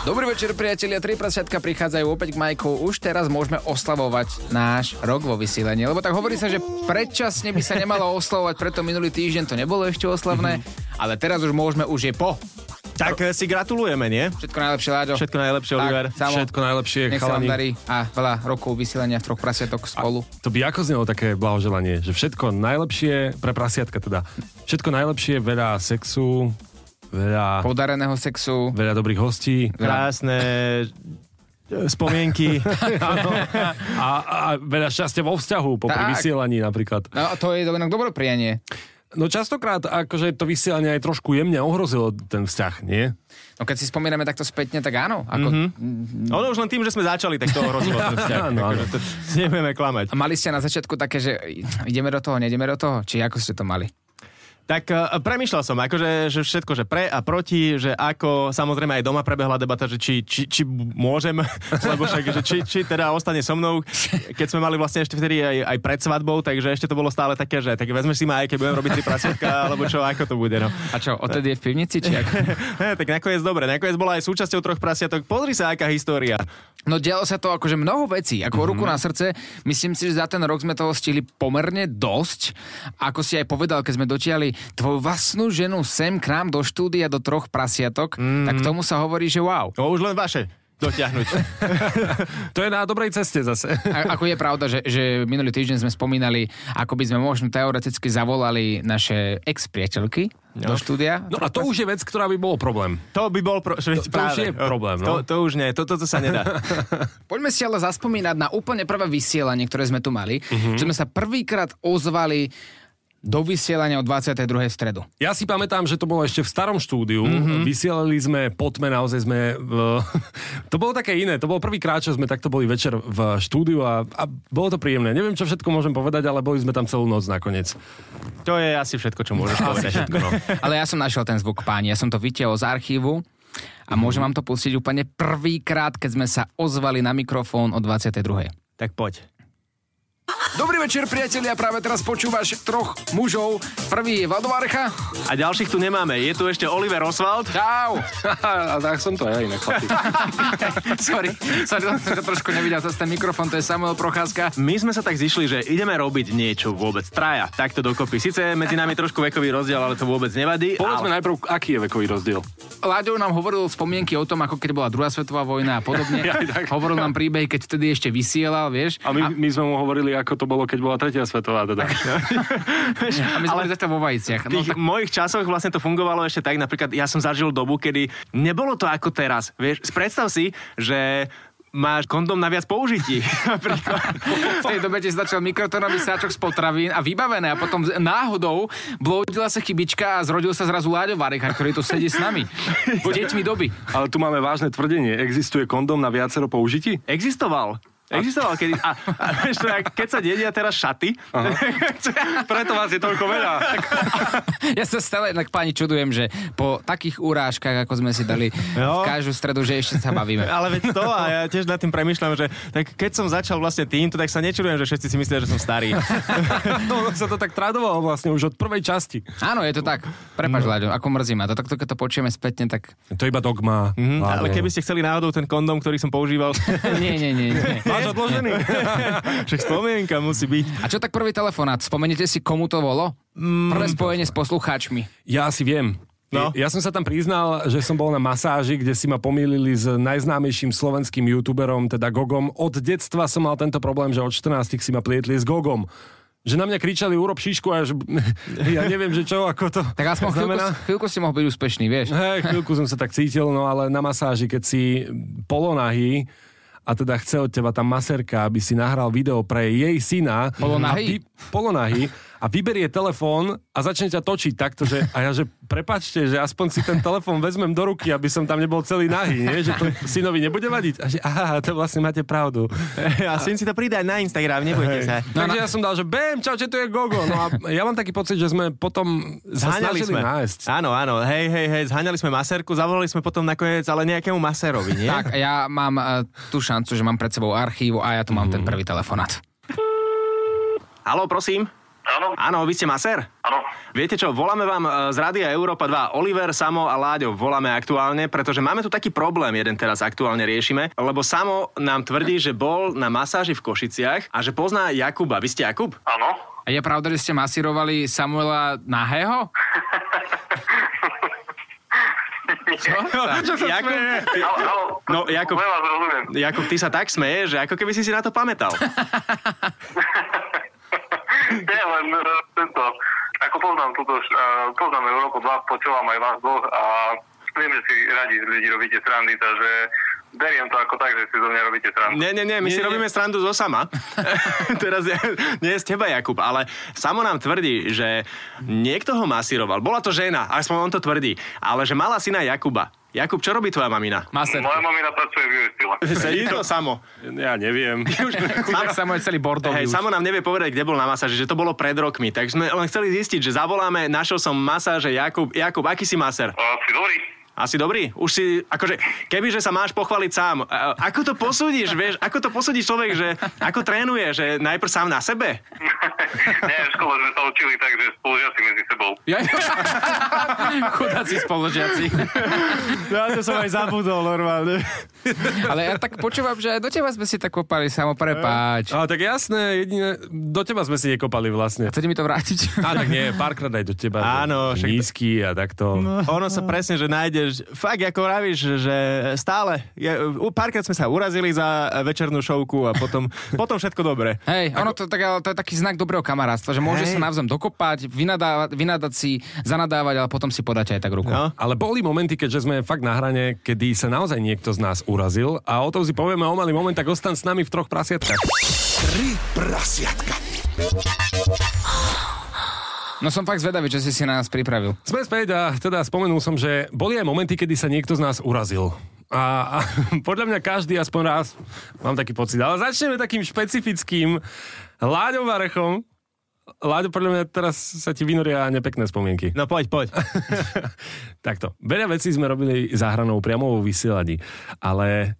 Dobrý večer, priatelia. Tri prasiatka prichádzajú opäť k Majku. Už teraz môžeme oslavovať náš rok vo vysielaní. Lebo tak hovorí sa, že predčasne by sa nemalo oslavovať, preto minulý týždeň to nebolo ešte oslavné, ale teraz už môžeme, už je po. Tak si gratulujeme, nie? Všetko najlepšie, Láďo. Všetko najlepšie, Tak, Oliver. Samo, Všetko najlepšie, nech sa vám chalani. darí a veľa rokov vysielania v troch prasiatok spolu. To by ako znelo také blahoželanie, že všetko najlepšie pre prasiatka teda. Všetko najlepšie, veľa sexu, veľa, Podareného sexu. veľa dobrých hostí Krásne spomienky. a, a veľa šťastia vo vzťahu popri Tak. vysielaní napríklad. No to je inak dobré prianie. No častokrát akože to vysielanie aj trošku jemne ohrozilo ten vzťah, nie? No keď si spomíname takto spätne, tak áno. Ako, mm-hmm. ono už len tým, že sme začali, tak to ohrozilo ten vzťah. Áno. Akože to nebudeme klamať. A mali ste na začiatku také, že ideme do toho, nejdeme do toho? Či ako ste to mali? Tak uh, premyšľal som, akože, že všetko, že pre a proti, že ako samozrejme aj doma prebehla debata, že či, či, či môžem, lebo však, že či, či teda ostane so mnou, keď sme mali vlastne ešte vtedy aj, aj pred svadbou, takže ešte to bolo stále také, že tak vezmeš si ma aj keď budem robiť tri prasiatka, alebo čo, ako to bude, no. A čo, odtedy je v pivnici? Či ako? tak nakoniec dobre, nakoniec bola aj súčasťou troch prasiatok. Pozri sa, aká história. No dialo sa to akože mnoho vecí, ako mm-hmm. ruku na srce. Myslím si, že za ten rok sme toho stihli pomerne dosť. Ako si aj povedal, keď sme dotiali tvoju vlastnú ženu sem k nám do štúdia do troch prasiatok, mm-hmm. tak tomu sa hovorí, že wow. No už len vaše dotiahnuť. To je na dobrej ceste zase. A, ako je pravda, že, že minulý týždeň sme spomínali, ako by sme možno teoreticky zavolali naše ex-priateľky do štúdia. No a to už je vec, ktorá by bol problém. To by bol... Pro... To- to už je problém, To, no. to už nie, to, toto sa nedá. Poďme si ale zaspomínať na úplne prvé vysielanie, ktoré sme tu mali, mm-hmm. že sme sa prvýkrát ozvali do vysielania o 22. v stredu. Ja si pamätám, že to bolo ešte v starom štúdiu. Mm-hmm. Vysielali sme potme, naozaj sme... V... To bolo také iné. To bol prvýkrát, čo sme takto boli večer v štúdiu a, a bolo to príjemné. Neviem, čo všetko môžem povedať, ale boli sme tam celú noc nakoniec. To je asi všetko, čo môžeš povedať. Všetko, no. Ale ja som našiel ten zvuk páni, ja som to vytiahol z archívu a môžem vám to pustiť úplne prvýkrát, keď sme sa ozvali na mikrofón o 22. Tak poď. Dobrý večer, priatelia, práve teraz počúvaš troch mužov. Prvý je Vadovarcha. A ďalších tu nemáme. Je tu ešte Oliver Oswald. Čau. a tak som to aj inak, sorry, sorry, to trošku nevidel cez ten mikrofón, to je Samuel Procházka. My sme sa tak zišli, že ideme robiť niečo vôbec. Traja, takto dokopy. Sice medzi nami trošku vekový rozdiel, ale to vôbec nevadí. Povedzme ale... najprv, aký je vekový rozdiel. Láďo nám hovoril spomienky o tom, ako keď bola druhá svetová vojna a podobne. Tak. hovoril nám príbehy, keď vtedy ešte vysielal, vieš. A my, my sme mu hovorili, ako to bolo, keď bola tretia svetová. Teda. a my sme ale- zatiaľ vo vajciach. V No, tých tak, mojich časoch vlastne to fungovalo ešte tak, napríklad ja som zažil dobu, kedy nebolo to ako teraz. Vieš, predstav si, že máš kondom na viac použití. V tej dobe ti začal mikrotonový sáčok z potravín a vybavené a potom náhodou blodila sa chybička a zrodil sa zrazu Láďo Varecha, ktorý tu sedí s nami. Deťmi doby. Ale tu máme vážne tvrdenie. Existuje kondom na viacero použití? Existoval. Existoval kedy. A, a vieš, keď sa dedia teraz šaty, Preto vás je toľko veľa. Ja sa stále tak páni čudujem, že po takých urážkach, ako sme si dali Jo. v každú stredu, že ešte sa bavíme. ale veď to a ja tiež nad tým premyšľam, že tak keď som začal vlastne týmto, tak sa nečudujem, že všetci si myslia, že som starý. No, sa to tak tradovalo vlastne už od prvej časti. Áno, je to tak. Prepač, Láďo, ako mrzí ma to. Takto, keď to počujeme spätne, tak... To je iba dogma. Hm, ale keby ste chceli náhodou ten kondom, ktorý som používal, Nie, nie, nie. nie. Máš odložený? však spomienka musí byť. A čo tak prvý telefonát? Spomeniete si, komu to bolo? Prvé spojenie s poslucháčmi. Ja si viem. No. Ja som sa tam priznal, že som bol na masáži, kde si ma pomýlili s najznámejším slovenským youtuberom, teda Gogom. Od detstva som mal tento problém, že od 14 si ma plietli s Gogom. Že na mňa kričali, urob šišku, až ja neviem, že čo, ako to Tak aspoň chvíľku, chvíľku si mohol byť úspešný, vieš. Hej, chvíľku som sa tak cítil, no ale na masáži, keď si polonahý a teda chce od teba tá maserka, aby si nahral video pre jej syna. Vy, polonahý. A vyberie telefón a začne ťa točiť takto, že, a ja že prepačte, že aspoň si ten telefón vezmem do ruky, aby som tam nebol celý nahý, nie? že to synovi nebude vadiť. A že aha, to vlastne máte pravdu. A syn si to pridať na Instagram, nebojte sa. No, Takže ja som dal, že bam, čau, že tu je Gogo. No a ja mám taký pocit, že sme potom Zháňali sme. nájsť. Áno, áno, hej, hej, hej, zháňali sme maserku, zavolali sme potom nakoniec ale nejakému maserovi, nie? Tak, ja mám uh, tú šancu, že mám pred sebou archív a ja tu mám ten prvý telefonát. Haló, prosím. Áno, Áno, vy ste maser? áno. Viete čo, voláme vám e, z Rádia Európa 2, Oliver, Samo a Láďo voláme aktuálne, pretože máme tu taký problém, jeden teraz aktuálne riešime, lebo Samo nám tvrdí, že bol na masáži v Košiciach a že pozná Jakuba. Vy ste Jakub? Áno. A je pravda, že ste masírovali Samuela Nahého? Jakub, ty, Halo, halo. No, Jakub- Ja vás rozumiem. Jakub, ty sa tak smeješ, že ako keby si si na to pamätal. Nie, len e, tento, ako poznám túto, uh, poznám Európu 2, počúvam aj vás dvoch a viem, že si radi ľudí robíte srandy, takže beriem to ako tak, že si zo mňa robíte srandu. Nie, nie, nie, my Nie, si nie. robíme srandu zo sama. Teraz ja, nie z teba, Jakub, ale Samo nám tvrdí, že niekto ho masíroval. Bola to žena, aspoň on to tvrdí, ale že mala syna Jakuba. Jakub, čo robí tvoja mamina? Maser. Moja mamina pracuje v Juistile. Sedí to Samo. Ja neviem. Chudák Samuel celý bordol. Hej. Samo nám nevie povedať, kde bol na masáži, že to bolo pred rokmi. Tak sme len chceli zistiť, že zavoláme, našiel som masáže Jakub. Jakub, aký si masér? A si dobrý? Asi dobrý? Už si, akože, kebyže sa máš pochváliť sám, a- ako to posúdiš, vieš, ako to posúdi človek, že ako trénuje, že najprv sám na sebe? Nie, v škole sme sa učili tak, že spolužiaci medzi sebou. Ja... Chudáci spoložiaci. Ja to som aj zabudol normálne. Ale ja tak počúvam, že aj do teba sme si tak kopali, samo prepáč. A tak jasné, jedine, do teba sme si nekopali vlastne. Chcete mi to vrátiť? A tak nie, párkrát aj do teba. Áno, Nízky a takto. No. Ono sa presne, že nájdeš, fakt ako vravíš, že stále, je, párkrát sme sa urazili za večernú šovku a potom, potom všetko dobre. Hej, ono to, tak, to je taký znak dobrého kamarátstva, že môže Hej. sa navzájom dokopať, vynadávať, vynadať si, zanadávať, ale potom si podáte aj tak ruku. No. Ale boli momenty, keďže sme fakt na hrane, kedy sa naozaj niekto z nás urazil a o tom si povieme o malý moment, tak ostan s nami v troch prasiatkách. Tri prasiatka. No som fakt zvedavý, že si si na nás pripravil. Sme späť a teda spomenul som, že boli aj momenty, kedy sa niekto z nás urazil. A, a podľa mňa každý aspoň raz, mám taký pocit. Ale začneme takým špecifickým Láďom Varechom. Láďo, podľa mňa teraz sa ti vynoria nepekné spomienky. No poď, poď. Takto. Veľa vecí sme robili za hranou priamo vo vysielaní, ale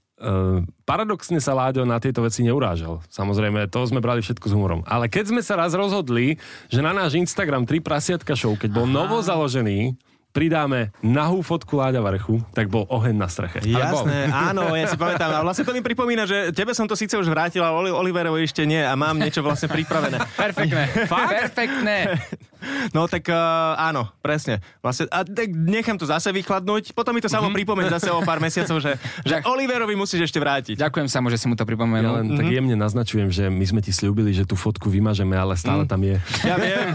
paradoxne sa Láďo na tieto veci neurážal. Samozrejme, to sme brali všetko s humorom. Ale keď sme sa raz rozhodli, že na náš Instagram 3 prasiatka show, keď bol novo založený, pridáme nahú fotku Láďa Varechu, tak bol oheň na streche. Jasné, áno, ja si pamätám. A vlastne to mi pripomína, že tebe som to síce už vrátil, ale Oli- Oliverovi ešte nie a mám niečo vlastne pripravené. Perfektné. Perfektné. No tak uh, áno, presne. Vlastne, a tak nechám to zase vychladnúť, potom mi to samo pripomeň zase o pár mesiacov, že, že. Oliverovi musíš ešte vrátiť. Ďakujem sa mu, že si mu to Ja pripomenul. len tak jemne naznačujem, že my sme ti slúbili, že tú fotku vymažeme, ale stále tam je. Ja viem,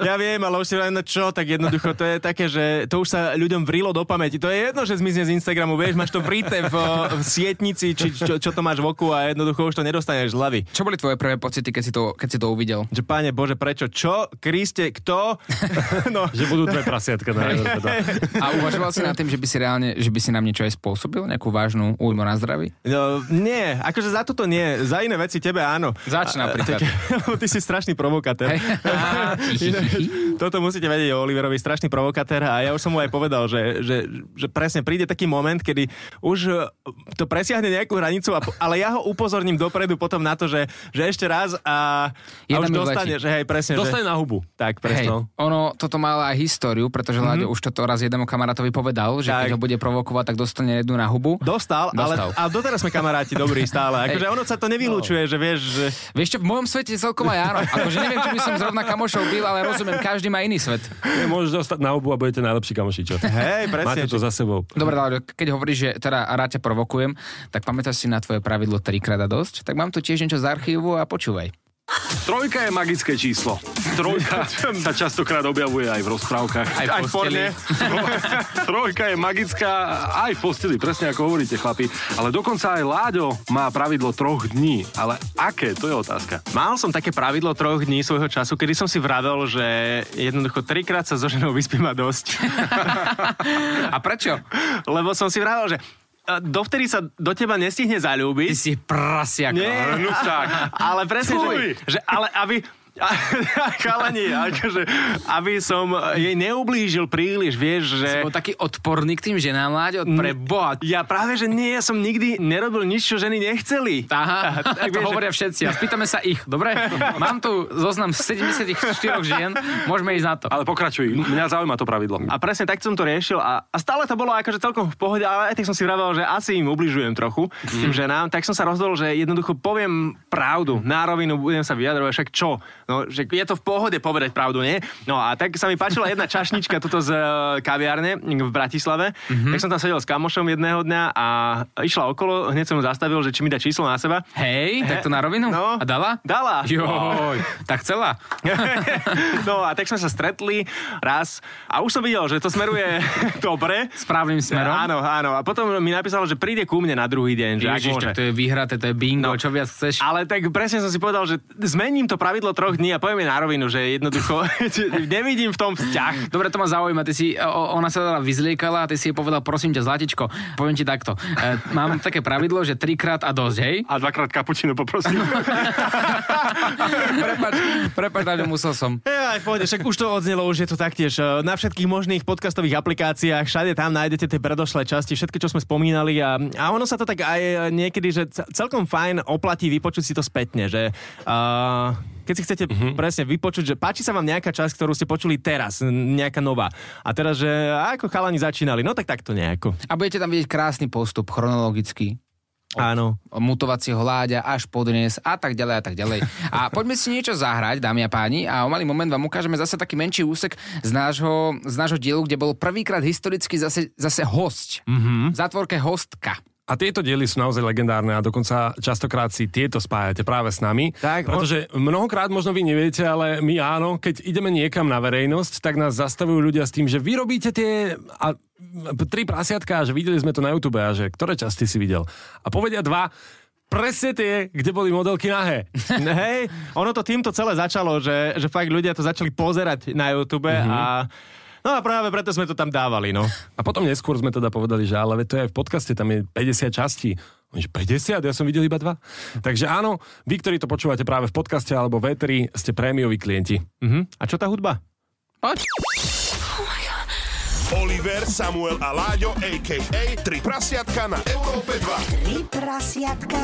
ja viem, ale už si len čo, tak jednoducho to je také, že to už sa ľuďom vrilo do pamäti. To je jedno, že zmizne z Instagramu, vieš, máš to vrité v, v sietnici, či čo, čo to máš v oku a jednoducho už to nedostaneš z hlavy. Čo boli tvoje prvé pocity, keď si to, keď si to uvidel? Že páne Bože, prečo? Čo? Kriste, kto? no, Že budú dve prasiatka na teda. A uvažoval si nad tým, že by si reálne, že by si nám niečo aj spôsobil? Nejakú vážnu újmu na zdraví? no, nie, akože za toto nie, za iné veci tebe áno. Zač napríklad. Lebo ty si strašný provokatér. Toto musíte vedieť o Oliverovi, strašný provokatér a ja už som mu aj povedal, že, že, že presne príde taký moment, kedy už e, to presiahne nejakú hranicu, a, ale ja ho upozorním dopredu potom na to, že, že ešte raz a, a Jedna už dostane, že hej, presne. Dostane že, na hubu. tak, Hej, presne. ono toto malo aj históriu, pretože mm-hmm. Láďo už toto raz jednému kamarátovi povedal, že Tak. keď ho bude provokovať, tak dostane jednu na hubu. Dostal, Dostal. ale a doteraz sme kamaráti dobrí stále. Akože ono sa to nevylúčuje, že vieš, že... Vieš čo, v mojom svete celkom aj áno. Akože neviem, či by som zrovna kamošov byl, ale rozumiem, každý má iný svet. Nie, Môžeš dostať na hubu a budete najlepší kamoši, čo? Hej, presne. Máte to za sebou. Dobre, Láďo, keď hovoríš, že teda rád ťa provokujem, tak pamätáš si na tvoje pravidlo trikrát a dosť? Tak mám tu tiež niečo z archívu a počúvaj. Trojka je magické číslo. Trojka sa častokrát objavuje aj v rozprávkach. Aj v Aj v posteli. Trojka je magická aj v posteli, presne ako hovoríte, chlapi. Ale dokonca aj Láďo má pravidlo troch dní. Ale aké? To je otázka. Mal som také pravidlo troch dní svojho času, kedy som si vravel, že jednoducho trikrát sa so ženou vyspím a dosť. A prečo? Lebo som si vravel, že dovtedy sa do teba nestihne Ty zalúbiť. si prasiak. Nie, No tak. ale presne, že, že ale aby... Chalani, akože, aby som jej neublížil príliš, vieš, Si že... bol taký odporný k tým ženám, Láďo, pre boha. Ja práve, že nie, ja som nikdy nerobil nič, čo ženy nechceli. Aha, Tak to vieš, hovoria všetci. A spýtame sa ich, dobre? Mám tu zoznam 74 žien, môžeme ísť na to. Ale pokračuj, mňa zaujíma to pravidlo. A presne tak som to riešil a, a stále to bolo akože celkom v pohode, ale aj tak som si vravel, že asi im ubližujem trochu tým ženám, tak som sa rozhodol, že jednoducho poviem pravdu, na rovinu budem sa vyjadrovať, však čo? No, že je to v pohode povedať pravdu, nie? No a tak sa mi páčila jedna čašnička tuto z e, kaviárne v Bratislave, tak som tam sedel s kamošom jedného dňa a išla okolo, hneď som mu zastavil, že či mi dá číslo na seba. Hej, tak to na rovinu? No. A dala? Dala. Joj, tak chcela. no a tak sme sa stretli raz a už som videl, že to smeruje dobre. Správnym smerom. Áno, áno. A potom mi napísala, že príde ku mne na druhý deň. Že Ježiš, môže. tak to je vyhraté, to je bingo, No. čo viac chceš? Ale tak presne som si povedal, že zmením to pravidlo troch dní a poviem jej na rovinu, že jednoducho nevidím v tom vzťah. Dobre, to ma zaujíma. Ty si, ona sa teda vyzliekala a ty si jej povedal, prosím ťa, Zlatičko, poviem ti takto. E, mám také pravidlo, že trikrát a dosť, hej? A dvakrát kapučino poprosím. prepač, prepač, musel som. Ja, aj v pohode, však už to odznelo, už je to taktiež eh, na všetkých možných podcastových aplikáciách, všade tam nájdete tie predošlé časti, všetko, čo sme spomínali a, a ono sa to tak aj niekedy, že ce- celkom fajn oplatí vypočuť si to spätne, že uh, keď si chcete uh-huh. presne vypočuť, že páči sa vám nejaká časť, ktorú ste počuli teraz, nejaká nová. A teraz, že ako chalani začínali, no tak takto nejako. A budete tam vidieť krásny postup, chronologický. Áno. mutovacieho láďa až po dnes a tak ďalej a tak ďalej. A poďme si niečo zahrať, dámy a páni, a o malý moment vám ukážeme zase taký menší úsek z nášho, z nášho dielu, kde bol prvýkrát historicky zase, zase host. Mm-hmm. V zátvorke hostka. A tieto diely sú naozaj legendárne a dokonca častokrát si tieto spájate práve s nami. Tak, pretože mnohokrát možno vy neviete, ale my áno, keď ideme niekam na verejnosť, tak nás zastavujú ľudia s tým, že vy robíte tie a, tri prasiatka, že videli sme to na YouTube a že ktoré časti si videl. A povedia dva, presne tie, kde boli modelky nahé. Hej, ono to týmto celé začalo, že, že fakt ľudia to začali pozerať na YouTube mm-hmm. a No a práve preto sme to tam dávali, no. A potom neskôr sme teda povedali, že ale to je aj v podcaste, tam je 50 častí. Oni, že 50? Ja som videl iba dva. Takže áno, vy, ktorí to počúvate práve v podcaste alebo v Eteri, ste prémioví klienti. Uh-huh. A čo tá hudba? Poď. Oliver, Samuel a Láďo, a.k.a. Tri prasiatka na Európe 2. Tri prasiatka.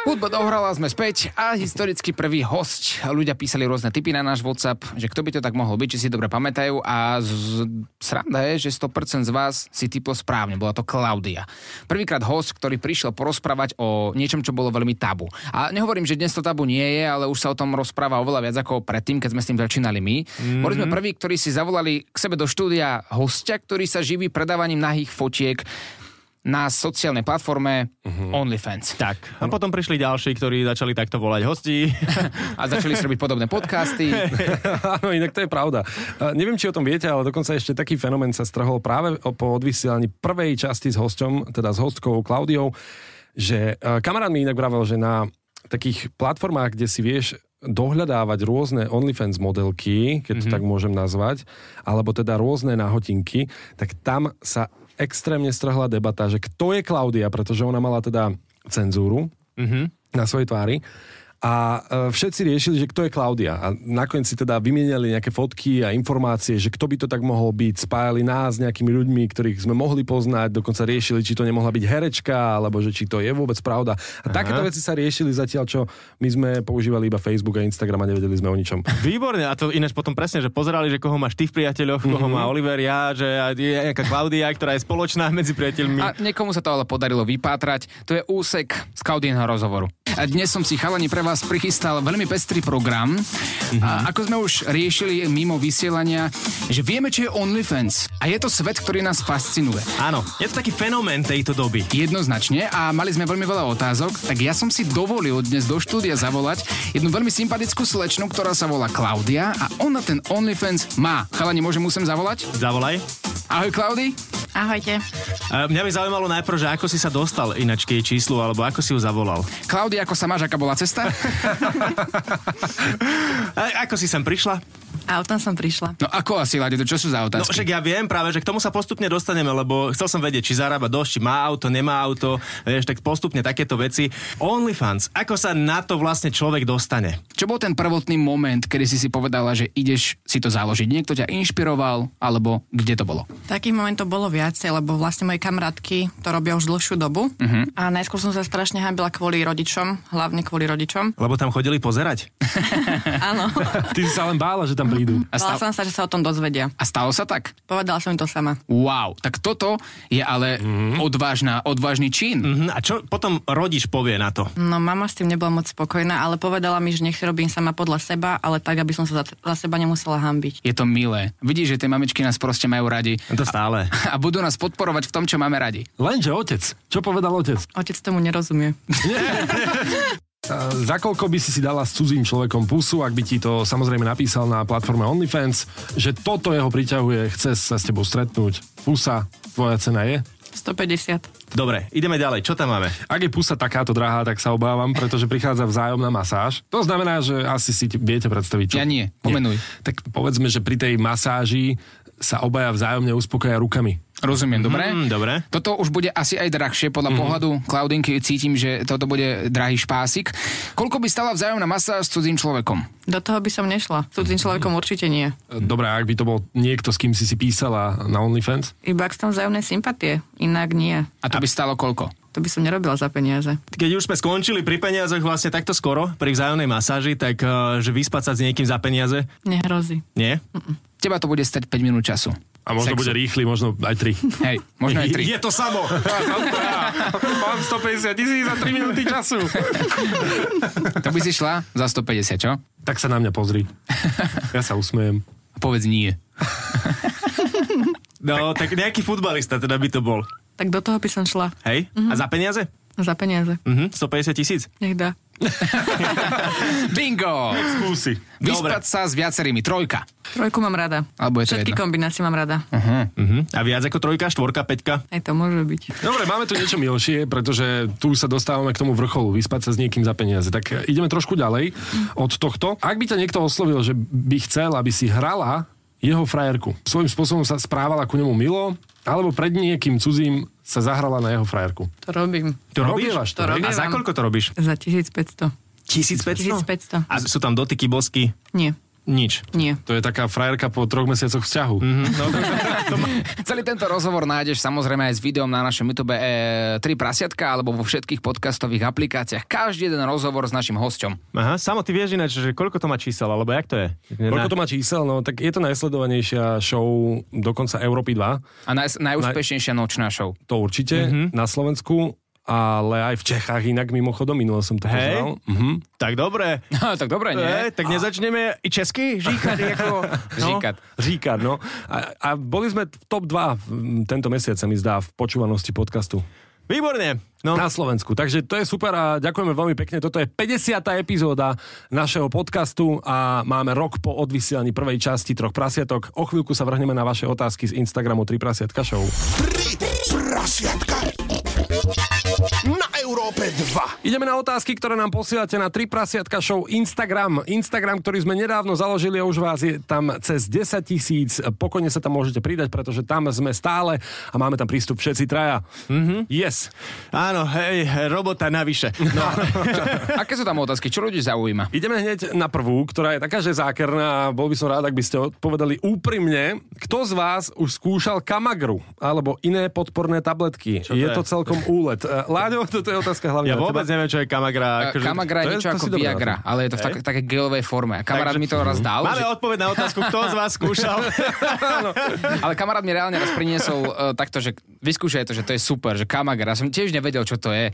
Hudba dohrala, sme späť a historicky prvý host. Ľudia písali rôzne typy na náš WhatsApp, že kto by to tak mohol byť, či si dobre pamätajú a z, sranda je, že 100% z vás si typlo správne, bola to Klaudia. Prvýkrát host, ktorý prišiel porozprávať o niečom, čo bolo veľmi tabu. A nehovorím, že dnes to tabu nie je, ale už sa o tom rozpráva oveľa viac ako predtým, keď sme s tým začínali my. Mm-hmm. Boli sme prví, ktorí si zavolali k sebe do štúdia hostia, ktorý sa živí predávaním nahých fotiek na sociálnej platforme uh-huh. OnlyFans. Tak. A potom prišli ďalší, ktorí začali takto volať hosti. A začali si robiť podobné podcasty. Áno, inak to je pravda. Uh, neviem, či o tom viete, ale dokonca ešte taký fenomén sa strhol práve po odvysielaní prvej časti s hosťom, teda s hostkou Klaudiou, že uh, kamarát mi inak vravel, že na takých platformách, kde si vieš dohľadávať rôzne OnlyFans modelky, keď to mm-hmm. tak môžem nazvať, alebo teda rôzne nahotinky, tak tam sa extrémne strhla debata, že kto je Klaudia, pretože ona mala teda cenzúru mm-hmm. na svojej tvári. A e, všetci riešili, že kto je Klaudia. A nakoniec si teda vymieniali nejaké fotky a informácie, že kto by to tak mohol byť. Spájali nás s nejakými ľuďmi, ktorých sme mohli poznať, dokonca riešili, či to nemohla byť herečka, alebo že či to je vôbec pravda. A Aha. takéto veci sa riešili zatiaľ, čo my sme používali iba Facebook a Instagram a nevedeli sme o ničom. Výborne, a to ináč potom presne, že pozerali, že koho máš ty v priateľoch, koho Mhm. má Oliver, ja, že je nejaká Klaudia, ktorá je spoločná medzi priateľmi. A niekomu sa to ale podarilo vypátrať. To je úsek z Klaudínho rozhovoru. A dnes som si chalani pre vás prichystal veľmi pestrý program. Mhm. A ako sme už riešili mimo vysielania, že vieme, čo je OnlyFans. A je to svet, ktorý nás fascinuje. Áno, je to taký fenomén tejto doby. Jednoznačne a mali sme veľmi veľa otázok, tak ja som si dovolil dnes do štúdia zavolať jednu veľmi sympatickú slečnu, ktorá sa volá Klaudia a ona ten OnlyFans má. Chalani, môžem mu sem zavolať? Zavolaj. Ahoj Klaudi. Ahojte. A mňa by zaujímalo najprv, že ako si sa dostal inač k jej číslu, alebo ako si ju zavolal. Klaudia, ako sa máš, aká bola cesta? A ako si sem prišla? Autom som prišla. No ako asi, Lade, to čo sú za No otázky? však ja viem práve, že k tomu sa postupne dostaneme, lebo chcel som vedieť, či zarába dosť, či má auto, nemá auto, vieš, tak postupne takéto veci. OnlyFans, ako sa na to vlastne človek dostane? Čo bol ten prvotný moment, kedy si si povedala, že ideš si to založiť? Niekto ťa inšpiroval, alebo kde to bolo? Takých momentov bolo viacej, lebo vlastne moje kamarátky to robia už dlhšiu dobu. Uh-huh. A najskôr som sa strašne hábila kvôli rodičom, hlavne kvôli rodičom. Lebo tam chodili pozerať? Áno. Ty si sa len bála, že tam prídu. A, stav- som sa, že sa o tom dozvedia. a stalo sa tak? Povedala som im to sama. Wow, tak toto je ale mm-hmm. odvážna, odvážny čin. Mhm, a čo potom rodič povie na to? No mama s tým nebola moc spokojná, ale povedala mi, že nech si robím sama podľa seba, ale tak, aby som sa za, za seba nemusela hambiť. Je to milé. Vidíš, že tie mamičky nás proste majú radi To stále. a budú nás podporovať v tom, čo máme radi. Lenže otec. Čo povedal otec? Otec tomu nerozumie. Za koľko by si si dala s cudzím človekom pusu, ak by ti to samozrejme napísal na platforme OnlyFans, že toto jeho priťahuje, chce sa s tebou stretnúť. Pusa, tvoja cena je? 150. Dobre, ideme ďalej. Čo tam máme? Ak je pusa takáto drahá, tak sa obávam, pretože prichádza vzájomná masáž. To znamená, že asi si viete predstaviť, čo... Ja nie, pomenuj. Tak povedzme, že pri tej masáži sa obaja vzájomne uspokoja rukami. Rozumiem, dobre? Mm, dobre. Toto už bude asi aj drahšie, podľa mm-hmm. pohľadu Klaudinky cítim, že toto bude drahý špásik. Koľko by stala vzájomná masáž s cudzím človekom? Do toho by som nešla. S cudzým človekom určite nie. Dobre, ak by to bol niekto, s kým si si písala na OnlyFans? Iba ak som vzájomné sympatie. Inak nie. A to by stalo koľko? To by som nerobila za peniaze. Keď už sme skončili pri peniazoch vlastne takto skoro, pri vzájomnej masáži, tak eh, že vyspať sa s niekým za peniaze? Nehrozí. Nie? Teba to bude stať 5 minút času. A možno Sexu. bude rýchly, možno aj 3. Hej, možno aj 3. Je to samo! Mám 150 tisíc za 3 minúty času. To by si šla za 150, čo? Tak sa na mňa pozri. Ja sa usmejem. A povedz nie. No, tak nejaký futbalista teda by to bol. Tak do toho by som šla. Hej? A za peniaze? Za peniaze. Mhm, 150 tisíc? Nech dá. Bingo! Skúsi. Vyspať sa s viacerými. Trojka. Trojku mám rada. Alebo je to Všetky jedno? kombinácie mám rada. Mhm. A viac ako trojka, štvorka, peťka? Aj to môže byť. Dobre, máme tu niečo milšie, pretože tu sa dostávame k tomu vrcholu, vyspať sa s niekým za peniaze. Tak ideme trošku ďalej od tohto. Ak by ťa niekto oslovil, že by chcel, aby si hrala jeho frajerku, svojím spôsobom sa správala ku nemu milo, alebo pred niekým cudzím sa zahrala na jeho frajerku. To robím. To robíš? To, robím. A za koľko to robíš? Za 1500. 1500? 1500. A sú tam dotyky, bosky? Nie. Nič. Nie. To je taká frajerka po troch mesiacoch vzťahu. Celý tento rozhovor nájdeš samozrejme aj s videom na našom YouTube e, 3 prasiatka alebo vo všetkých podcastových aplikáciách. Každý jeden rozhovor s našim hosťom. Aha, samo ty vieš ináč, že koľko to má čísel, alebo jak to je? Koľko to má čísel? No, tak je to najsledovanejšia show dokonca Európy 2. A naj, najúspešnejšia nočná show. To určite Mhm. na Slovensku, ale aj v Čechách inak mimochodom, minule som to Hej. pozeral. Mhm. Tak dobre. tak dobre, nie? E, tak nezačneme i česky žíkať ako... No. Žíkať. Říkať, no. A, a boli sme v top 2 tento mesiac, sa mi zdá, v počúvanosti podcastu. Výborne. No. Na Slovensku. Takže to je super a ďakujeme veľmi pekne. Toto je 50. epizóda našeho podcastu a máme rok po odvysielaní prvej časti Troch prasiatok. O chvíľku sa vrhneme na vaše otázky z Instagramu 3 prasiatka show. Prasiatka na Európe 2. Ideme na otázky, ktoré nám posielate na 3 prasiatka show Instagram. Instagram, ktorý sme nedávno založili a už vás je tam cez 10 tisíc. Pokojne sa tam môžete pridať, pretože tam sme stále a máme tam prístup všetci traja. Mm-hmm. Yes. Áno, hej, robota navyše. No, Aké sú tam otázky? Čo ľudí zaujíma? Ideme hneď na prvú, ktorá je taká, že zákerná a bol by som rád, ak by ste odpovedali úprimne. kto z vás už skúšal kamagru alebo iné podporné tabletky? Čo to je je? to celkom úlet. Láďo, toto je otázka hlavne Ja vôbec teba. neviem, čo je kamagra. Akože... Kamagra je je- niečo to ako Viagra, ale je to v tak, také gelovej forme. A kamarát Takže- mi to raz dal, Máme že, odpoveď na otázku, kto z vás skúšal. ale kamarát mi reálne raz priniesol uh, takto, že vyskúšaj to, že to je super, že Kamagra. Ja som tiež nevedel, čo to je.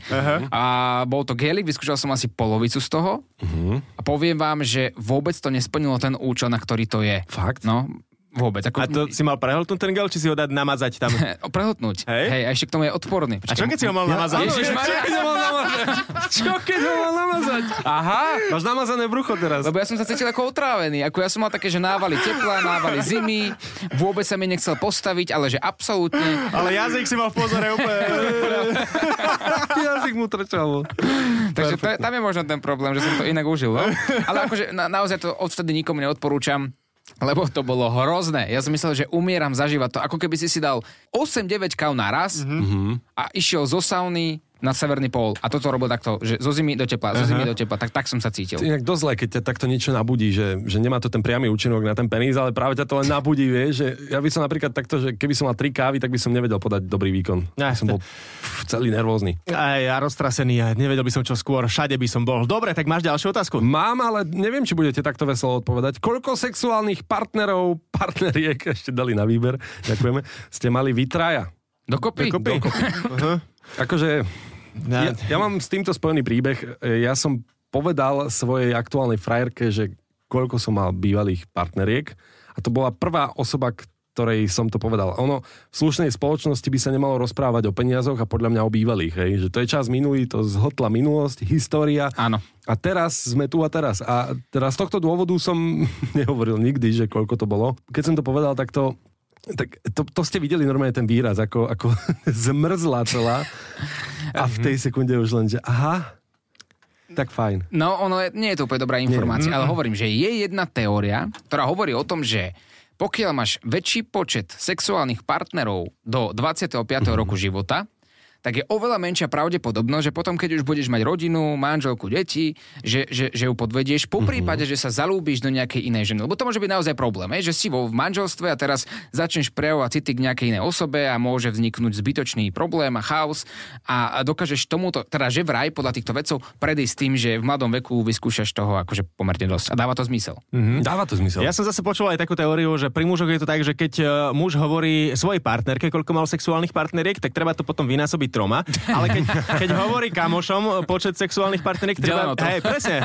A bol to gelik, vyskúšal som asi polovicu z toho a poviem vám, že vôbec to nesplnilo ten účel, na ktorý to je. Fakt? No, vôbec. Ako, A to si mal prehltnúť ten gel, či si ho dať namazať tam? Prehltnúť. Hej? Hej? a ešte k tomu je odporný. A čo keď si ho mal namazať? Ježišmaria. Čo keď ho mal namazať? Čo keď ho mal namazať? Aha, máš namazané brucho teraz. Lebo ja som sa cítil ako otrávený. Ako ja som mal také, že návali tepla, návali zimy, vôbec sa mi nechcel postaviť, ale že absolútne. Ale jazyk si mal v pozore úplne. Jazyk mu trčal. Takže to, tam je možno ten problém, že som to inak užil. No? Ale akože na, naozaj to odvtedy nikomu neodporúčam. Lebo to bolo hrozné. Ja som myslel, že umieram zažívať to. Ako keby si si dal 8-9 káv naraz mm-hmm. a išiel zo sauny na severný pól. A toto robil takto, že zo zimy do tepla, zo zimy do tepla. Tak, tak som sa cítil. Inak dosť zle, keď ťa takto niečo nabudí, že, že nemá to ten priamy účinok na ten peníz, ale práve ťa to len nabudí, vieš, že ja by som napríklad takto, že keby som mal tri kávy, tak by som nevedel podať dobrý výkon. Ja, Ja, som bol pf, celý nervózny. Aj ja roztrasený a nevedel by som čo skôr, všade by som bol. Dobre, tak máš ďalšiu otázku? Mám, ale neviem, či budete takto veselo odpovedať. Koľko sexuálnych partnerov, partneriek, ešte dali na výber, ďakujeme, ste mali vytraja? Dokopy? Dokopy. Akože, Ja, ja, mám s týmto spojený príbeh. Ja som povedal svojej aktuálnej frajerke, že koľko som mal bývalých partneriek a to bola prvá osoba, ktorej som to povedal. Ono v slušnej spoločnosti by sa nemalo rozprávať o peniazoch a podľa mňa o bývalých. Hej? Že to je čas minulý, to zhotla minulosť, história. Áno. A teraz sme tu a teraz. A teraz z tohto dôvodu som nehovoril nikdy, že koľko to bolo. Keď som to povedal, tak to tak to, to ste videli normálne ten výraz, ako, ako zmrzla celá. A v tej sekunde už len, že aha, tak fajn. No, ono je, nie je to úplne dobrá informácia, ale hovorím, že je jedna teória, ktorá hovorí o tom, že pokiaľ máš väčší počet sexuálnych partnerov do 25. roku života, tak je oveľa menšia pravdepodobnosť, že potom, keď už budeš mať rodinu, manželku, deti, že, že, že ju podvedieš, po prípade, že sa zalúbiš do nejakej inej ženy. Lebo to môže byť naozaj problém, že si vo v manželstve a teraz začneš prejavovať city k nejakej inej osobe a môže vzniknúť zbytočný problém a chaos a, a dokážeš tomuto, teda že vraj podľa týchto vecov predísť tým, že v mladom veku vyskúšaš toho akože pomerne dosť. A dáva to zmysel. Mm. Dáva to zmysel. Ja som zase počul aj takú teóriu, že pri mužoch je to tak, že keď e, muž hovorí svojej partnerke, koľko mal sexuálnych partneriek, tak treba to potom vynásobiť troma. Ale keď, keď hovorí kamošom e, počet sexuálnych partneriek, treba... Hej, presne.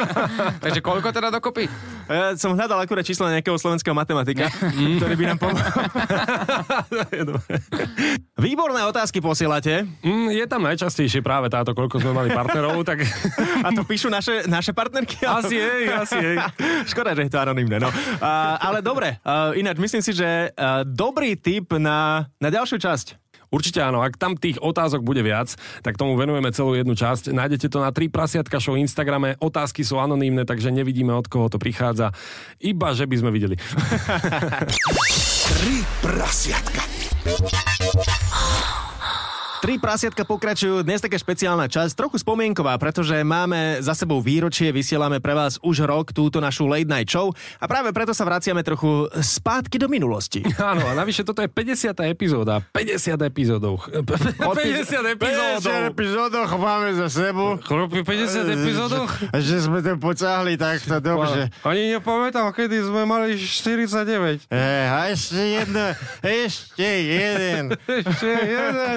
Takže koľko teda dokopy? Ja som hľadal akurát číslo nejakého slovenského matematika, ktorý by nám pomohol. Výborné otázky posielate. Mm, je tam najčastejšie práve táto, koľko sme mali partnerov, tak A to píšu naše, naše partnerky? asi jej, asi jej. Škoda, že je to anonimné, no. Uh, ale dobre, uh, ináč myslím si, že uh, dobrý tip na, na ďalšiu časť. Určite áno, ak tam tých otázok bude viac, tak tomu venujeme celú jednu časť. Nájdete to na 3 prasiatka show Instagrame, otázky sú anonívne, takže nevidíme od koho to prichádza. Iba, že by sme videli. Tri prasiatka. Tri prasiatka pokračujú, dnes taká špeciálna časť, trochu spomienková, pretože máme za sebou výročie, vysielame pre vás už rok túto našu late night show a práve preto sa vraciame trochu spátky do minulosti. Áno, a navyše toto je 50. epizóda. 50 epizódov. 50 epizódov. epizódoch máme za sebou. Chlapi, 50 epizódoch? Že sme to pocahli takto dobře. Ani nepamätám, kedy sme mali 49. E, a ešte jedno, ešte jeden. Ešte jeden.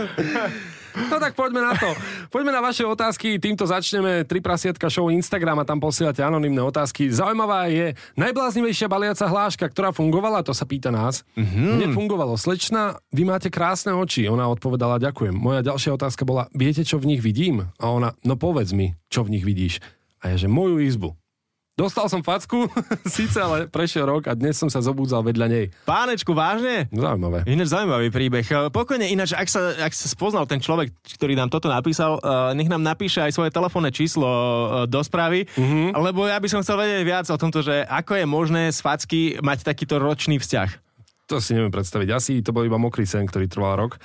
No tak poďme na to. Poďme na vaše otázky. Týmto začneme Tri prasiatka show Instagram a tam posielate anonimné otázky. Zaujímavá je najbláznivejšia baliaca hláška, ktorá fungovala, to sa pýta nás. Mm-hmm. Mne fungovalo. Slečna, vy máte krásne oči. Ona odpovedala, ďakujem. Moja ďalšia otázka bola, viete, čo v nich vidím? A ona, no povedz mi, čo v nich vidíš. A ja, že moju izbu. Dostal som facku, síce ale prešiel rok a dnes som sa zobúdzal vedľa nej. Pánečku, vážne? Zaujímavé. Ináč zaujímavý príbeh. E, Pokojne, ináč, ak sa, ak sa spoznal ten človek, ktorý nám toto napísal, uh, nech nám napíše aj svoje telefónne číslo uh, do správy, mm-hmm. lebo ja by som chcel vedieť viac o tomto, že ako je možné z facky mať takýto ročný vzťah. To si neviem predstaviť. Asi to bol iba mokrý sen, ktorý trval rok.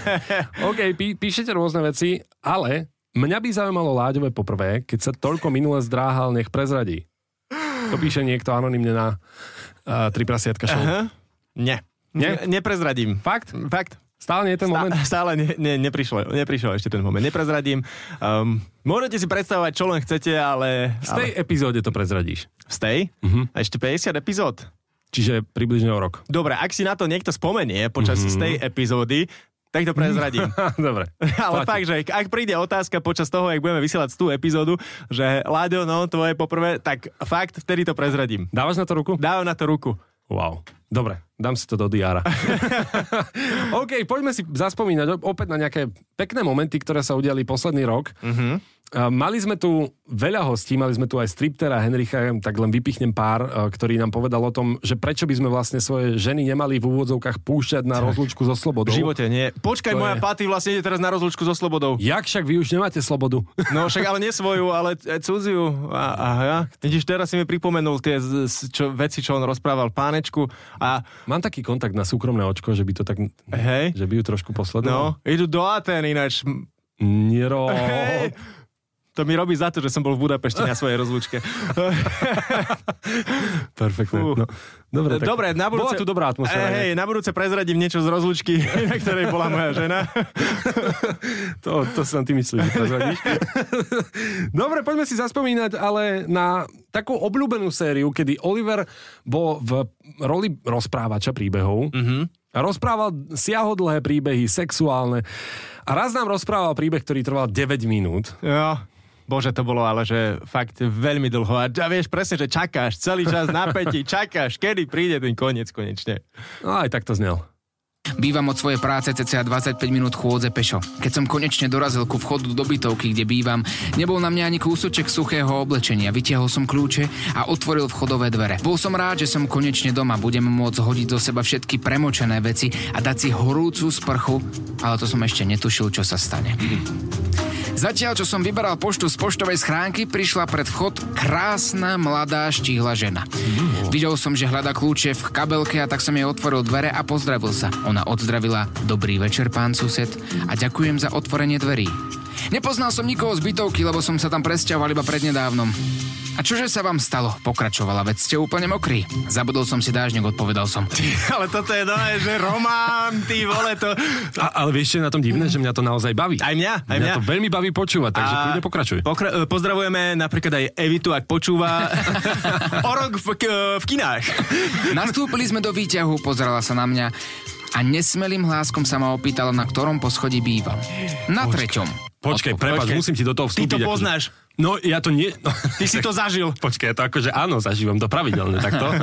OK, pí, píšete rôzne veci, ale mňa by zaujímalo Láďové poprvé, keď sa toľko minule zdráhal, nech prezradí. To píše niekto anonymne na uh, Tri prasiatka show. Aha. Nie. Nie? Ne, neprezradím. Fakt? Fakt. Stále nie je ten moment? Stá, stále ne, ne, neprišiel, neprišiel ešte ten moment. Neprezradím. Um, môžete si predstavovať, čo len chcete, ale... V tej epizóde to prezradíš. V stej? Mhm. A ešte 50 epizód. Čiže približne o rok. Dobre, ak si na to niekto spomenie počas Mhm. z tej epizódy, tak to prezradím. Dobre. Ale Platí. fakt, že ak príde otázka počas toho, jak budeme vysielať tú epizódu, že Láďo, no, tvoje poprvé, tak fakt, vtedy to prezradím. Dávaš na to ruku? Dávam na to ruku. Wow. Dobre, dám si to do diára. OK, poďme si zaspomínať opäť na nejaké pekné momenty, ktoré sa udiali posledný rok. Mhm. Mali sme tu veľa hostí, mali sme tu aj striptera Henricha, tak len vypichnem pár, uh, ktorý nám povedal o tom, že prečo by sme vlastne svoje ženy nemali v úvodzovkách púšťať na rozlúčku so slobodou. V živote nie. Počkaj, To moja je- paty vlastne ide teraz na rozlúčku so slobodou. Jak však vy už nemáte slobodu? No však ale nie svoju, ale e, cudziu. A, a ja. Vidíš, teraz si mi pripomenul tie čo, veci, čo on rozprával pánečku. A Mám taký kontakt na súkromné očko, že by to tak... hej, Že by ju trošku posledoval. no, idú do Aten ináč. Nero. Hej. To mi robí za to, že som bol v Budapešti na svojej rozlúčke. Perfektné. Fú. No. Dobre, tak Dobre, na budúce... Bola tu dobrá atmosféra. Hej, hej, na budúce prezradím niečo z rozlúčky, na ktorej bola moja žena. To, to len ty myslíš, že prezradíš. Dobre, poďme si zaspomínať ale na takú obľúbenú sériu, kedy Oliver bol v roli rozprávača príbehov. Mm-hmm. Rozprával siahodlhé príbehy, sexuálne. A raz nám rozprával príbeh, ktorý trval 9 minút. Jo. Bože, to bolo ale, že fakt veľmi dlho. A a vieš presne, že čakáš celý čas na päti, čakáš, kedy príde ten koniec konečne. No aj tak to znel. Bývam od svojej práce cca 25 minút chôdze pešo. Keď som konečne dorazil ku vchodu do bytovky, kde bývam, nebol na mňa ani kúsoček suchého oblečenia. Vytiahol som kľúče a otvoril vchodové dvere. Bol som rád, že som konečne doma. Budem môcť hodiť zo seba všetky premočené veci a dať si horúcu sprchu, ale to som ešte netušil, čo sa stane. Zatiaľ, čo som vyberal poštu z poštovej schránky, prišla pred vchod krásna, mladá, štíhla žena. Videl som, že hľada kľúče v kabelke a tak som jej otvoril dvere a pozdravil sa. Ona odzdravila Dobrý večer, pán sused a ďakujem za otvorenie dverí. Nepoznal som nikoho z bytovky, lebo som sa tam presťahoval iba prednedávnom. A čože sa vám stalo? Pokračovala, veď ste úplne mokrí. Zabudol som si dážnik, odpovedal som. Ale toto je dole, že román, ty vole, to... A, ale vieš, čo je na tom divné, že mňa to naozaj baví. Aj mňa, aj mňa mňa. to veľmi baví počúvať, takže A kľudne pokračuj. Pokra- e, pozdravujeme napríklad aj Evitu, ak počúva. o rok v, k- v kinách. Nastúpili sme do výťahu, pozerala sa na mňa a nesmelým hláskom sa ma opýtala, na ktorom poschodí bývam. Na treťom. Počkaj, prepáč, počkaj. musím ti do toho Ty vstúpiť. to akože- poznáš. No, ja to nie... No, Ty si to zažil. Počkaj, to akože áno, zažívam to pravidelne takto.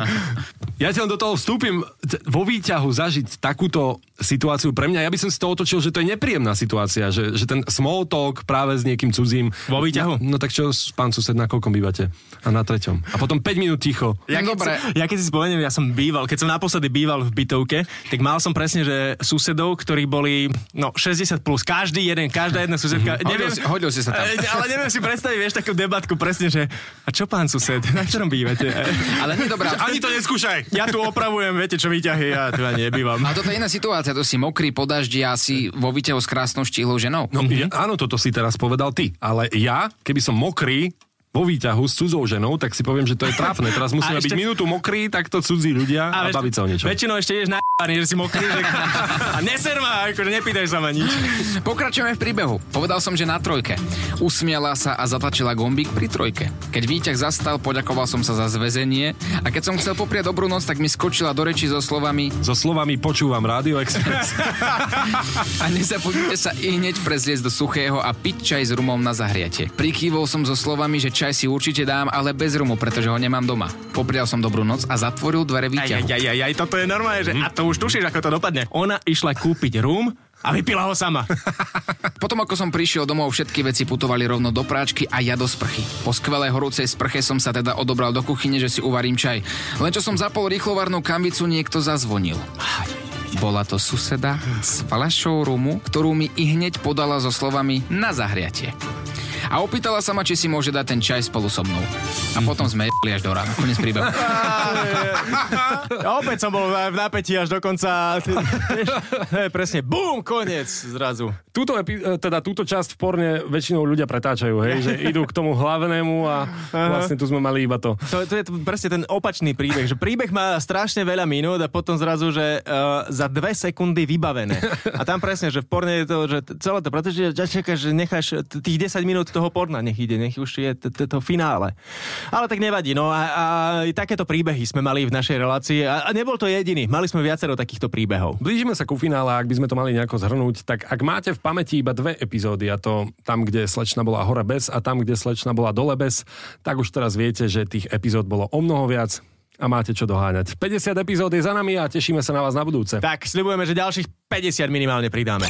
Ja ti len do toho vstúpim vo výťahu zažiť takúto situáciu pre mňa. Ja by som si to otočil, že to je nepríjemná situácia, že, že ten small talk práve s niekým cudzím. Vo výťahu? No, no tak čo, s- pán sused, na koľkom bývate? A na treťom. A potom 5 minút ticho. Ja keď, Dobre. Si, ja keď si spomeniem, ja som býval, keď som naposledy býval v bytovke, tak mal som presne, že susedov, ktorí boli, no, 60 plus, každý jeden, každá jedna susedka. Hodil si- hodil si sa tam. Ale neviem si predstaviť, vieš, takú debatku presne, že a čo pán sused, na ktorom bývate? Ale nie dobrá. Ani to neskúšaj! Ja tu opravujem, viete čo výťahy, ja tu ani nebývam. A toto je iná situácia, to si mokrý po daždi a si vo výťahu s krásnou štíhlou ženou. No, ja, áno, toto si teraz povedal ty. Ale ja, keby som mokrý, vo výťahu s cudzou ženou, tak si poviem, že to je trápne. Teraz musíme A byť ešte- minútu mokrí, takto cudzí ľudia a, vieš, baviť sa o niečom. Väčšinou ešte ideš na že si mokrý, že... A neser ma, akože nepýtaj sa ma nič. Pokračujeme v príbehu. Povedal som, že na trojke. Usmiala sa a zatlačila gombík pri trojke. Keď výťah zastal, poďakoval som sa za zväzenie a keď som chcel popriať dobrú noc, tak mi skočila do reči so slovami So slovami počúvam Radio Express. a nezabudnite sa i hneď prezliecť do suchého a piť čaj s rumom na zahriate. Prikývol som so slovami, že čaj si určite dám, ale bez rumu, pretože ho nemám doma. Poprial som dobrú noc a zatvoril dvere výťahu. aj, aj, aj, aj, toto je normálne, že... A to už tušíš, ako to dopadne. Ona išla kúpiť rum a vypila ho sama. Potom ako som prišiel domov, všetky veci putovali rovno do práčky a ja do sprchy. Po skvelej horúcej sprche som sa teda odobral do kuchyne, že si uvarím čaj. Len čo som zapol rýchlovarnú kambicu, niekto zazvonil. Bola to suseda s flašou rumu, ktorú mi i hneď podala so slovami na zahriatie. A opýtala sa ma, či si môže dať ten čaj spolu so mnou. A potom sme jeli až do rána. Konec príbehu. A opäť som bol v napätí až do konca. Presne, bum, koniec zrazu. Túto, epi- e, teda túto časť v porne väčšinou ľudia pretáčajú, hej, že idú k tomu hlavnému a vlastne tu sme mali iba to. To, to je t- presne ten opačný príbeh, že príbeh má strašne veľa minút a potom zrazu, že uh, za dve sekundy vybavené. A tam presne, že v porne je to, že celé to, pretože ja čakáš, že necháš tých 10 minút toho porna, nech ide, nech už je to finále. Ale tak nevadí, no a, takéto príbehy sme mali v našej relácii a, nebol to jediný, mali sme viacero takýchto príbehov. Blížime sa ku finále, ak by sme to mali nejako zhrnúť, tak ak máte v pamäti iba dve epizódy, a to tam, kde slečna bola hore bez a tam, kde slečna bola dole bez, tak už teraz viete, že tých epizód bolo o mnoho viac a máte čo doháňať. 50 epizód je za nami a tešíme sa na vás na budúce. Tak, sľubujeme, že ďalších 50 minimálne pridáme.